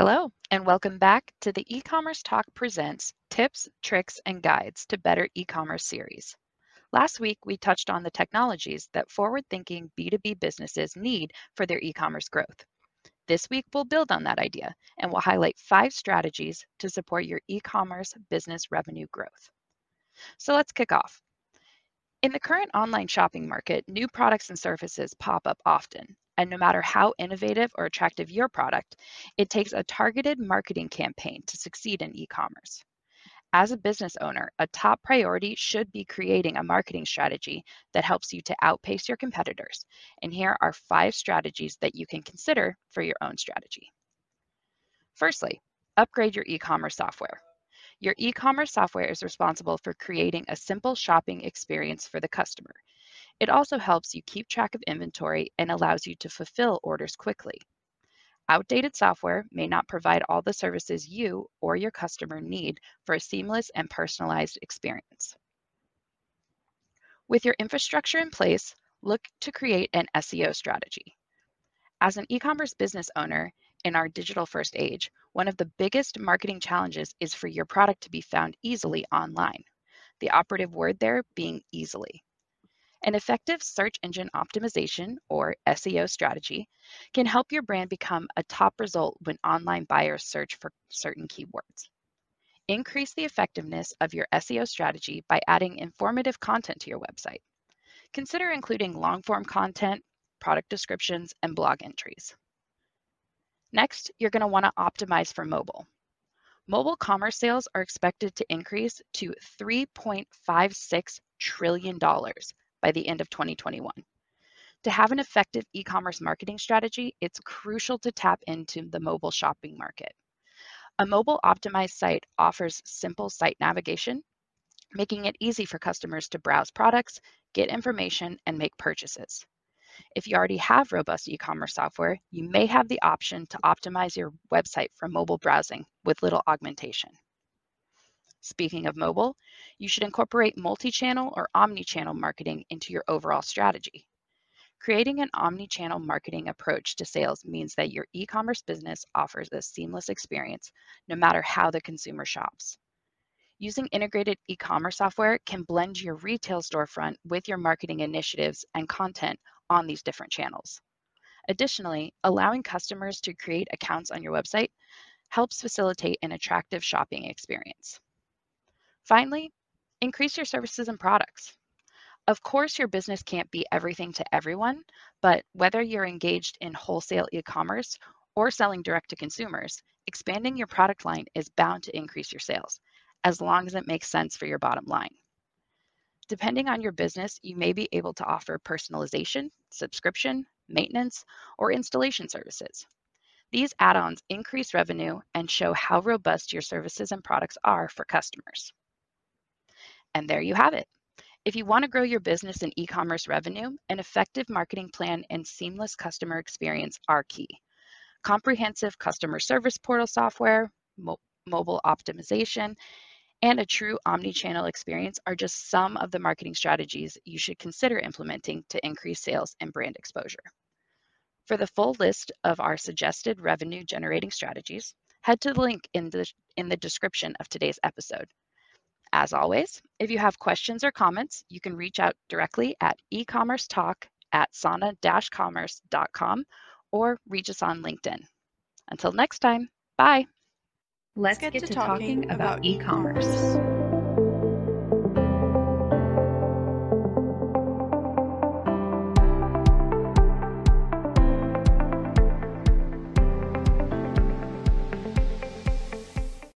Hello, and welcome back to the E-commerce Talk Presents Tips, Tricks, and Guides to Better E-commerce series. Last week, we touched on the technologies that forward-thinking B2B businesses need for their e-commerce growth. This week, we'll build on that idea, and we'll highlight five strategies to support your e-commerce business revenue growth. So let's kick off. In the current online shopping market, new products and services pop up often, and no matter how innovative or attractive your product, it takes a targeted marketing campaign to succeed in e commerce. As a business owner, a top priority should be creating a marketing strategy that helps you to outpace your competitors. And here are five strategies that you can consider for your own strategy. Firstly, upgrade your e commerce software. Your e commerce software is responsible for creating a simple shopping experience for the customer. It also helps you keep track of inventory and allows you to fulfill orders quickly. Outdated software may not provide all the services you or your customer need for a seamless and personalized experience. With your infrastructure in place, look to create an SEO strategy. As an e commerce business owner in our digital first age, one of the biggest marketing challenges is for your product to be found easily online. The operative word there being easily. An effective search engine optimization, or SEO strategy, can help your brand become a top result when online buyers search for certain keywords. Increase the effectiveness of your SEO strategy by adding informative content to your website. Consider including long form content, product descriptions, and blog entries. Next, you're going to want to optimize for mobile. Mobile commerce sales are expected to increase to $3.56 trillion by the end of 2021. To have an effective e commerce marketing strategy, it's crucial to tap into the mobile shopping market. A mobile optimized site offers simple site navigation, making it easy for customers to browse products, get information, and make purchases. If you already have robust e commerce software, you may have the option to optimize your website for mobile browsing with little augmentation. Speaking of mobile, you should incorporate multi-channel or omni-channel marketing into your overall strategy. Creating an omni-channel marketing approach to sales means that your e-commerce business offers a seamless experience no matter how the consumer shops. Using integrated e-commerce software can blend your retail storefront with your marketing initiatives and content on these different channels. Additionally, allowing customers to create accounts on your website helps facilitate an attractive shopping experience. Finally, increase your services and products. Of course, your business can't be everything to everyone, but whether you're engaged in wholesale e commerce or selling direct to consumers, expanding your product line is bound to increase your sales, as long as it makes sense for your bottom line. Depending on your business, you may be able to offer personalization, subscription, maintenance, or installation services. These add ons increase revenue and show how robust your services and products are for customers. And there you have it. If you want to grow your business and e-commerce revenue, an effective marketing plan and seamless customer experience are key. Comprehensive customer service portal software, mo mobile optimization, and a true omni-channel experience are just some of the marketing strategies you should consider implementing to increase sales and brand exposure. For the full list of our suggested revenue generating strategies, head to the link in the, in the description of today's episode. As always, if you have questions or comments, you can reach out directly at ecommercetalk at sana-commerce.com or reach us on LinkedIn. Until next time, bye. Let's, Let's get, get, to, talking, talking about e-commerce.